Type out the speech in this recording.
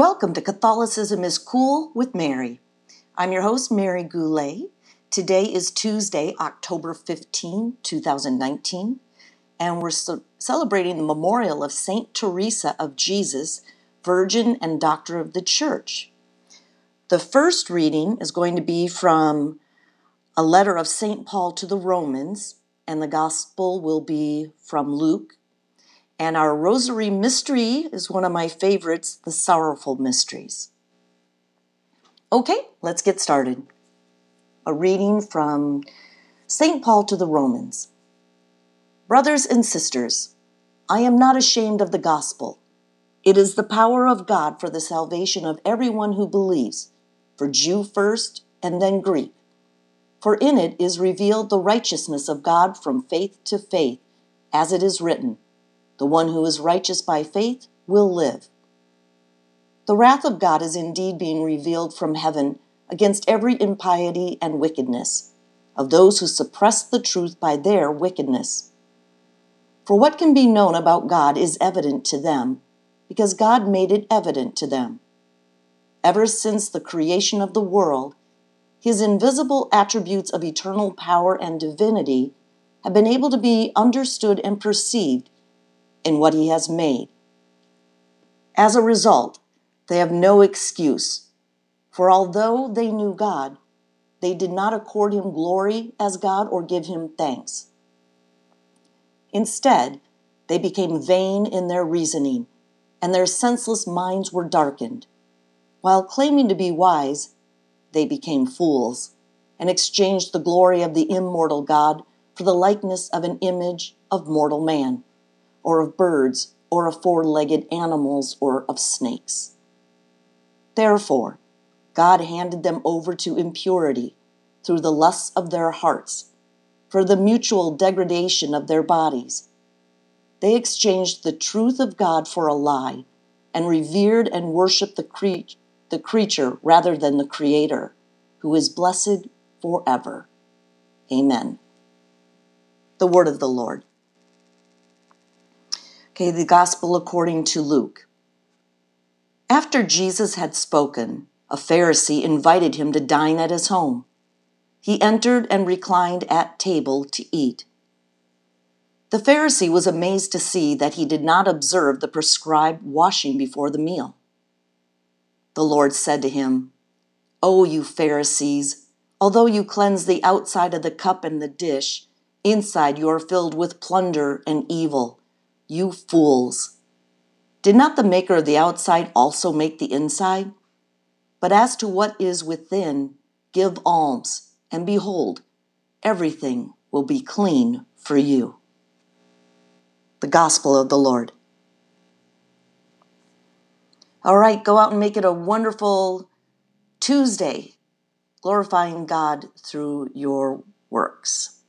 Welcome to Catholicism is Cool with Mary. I'm your host, Mary Goulet. Today is Tuesday, October 15, 2019, and we're ce- celebrating the memorial of St. Teresa of Jesus, Virgin and Doctor of the Church. The first reading is going to be from a letter of St. Paul to the Romans, and the Gospel will be from Luke and our Rosary Mystery is one of my favorites, the Sorrowful Mysteries. Okay, let's get started. A reading from St. Paul to the Romans. Brothers and sisters, I am not ashamed of the gospel. It is the power of God for the salvation of everyone who believes, for Jew first and then Greek. For in it is revealed the righteousness of God from faith to faith, as it is written. The one who is righteous by faith will live. The wrath of God is indeed being revealed from heaven against every impiety and wickedness of those who suppress the truth by their wickedness. For what can be known about God is evident to them, because God made it evident to them. Ever since the creation of the world, his invisible attributes of eternal power and divinity have been able to be understood and perceived in what he has made. As a result, they have no excuse, for although they knew God, they did not accord him glory as God or give him thanks. Instead, they became vain in their reasoning, and their senseless minds were darkened. While claiming to be wise, they became fools and exchanged the glory of the immortal God for the likeness of an image of mortal man or of birds, or of four legged animals, or of snakes. Therefore, God handed them over to impurity through the lusts of their hearts, for the mutual degradation of their bodies. They exchanged the truth of God for a lie and revered and worshiped the, cre- the creature rather than the Creator, who is blessed forever. Amen. The word of the Lord. Okay, the Gospel according to Luke. After Jesus had spoken, a Pharisee invited him to dine at his home. He entered and reclined at table to eat. The Pharisee was amazed to see that he did not observe the prescribed washing before the meal. The Lord said to him, O you Pharisees, although you cleanse the outside of the cup and the dish, inside you are filled with plunder and evil. You fools! Did not the maker of the outside also make the inside? But as to what is within, give alms, and behold, everything will be clean for you. The Gospel of the Lord. All right, go out and make it a wonderful Tuesday, glorifying God through your works.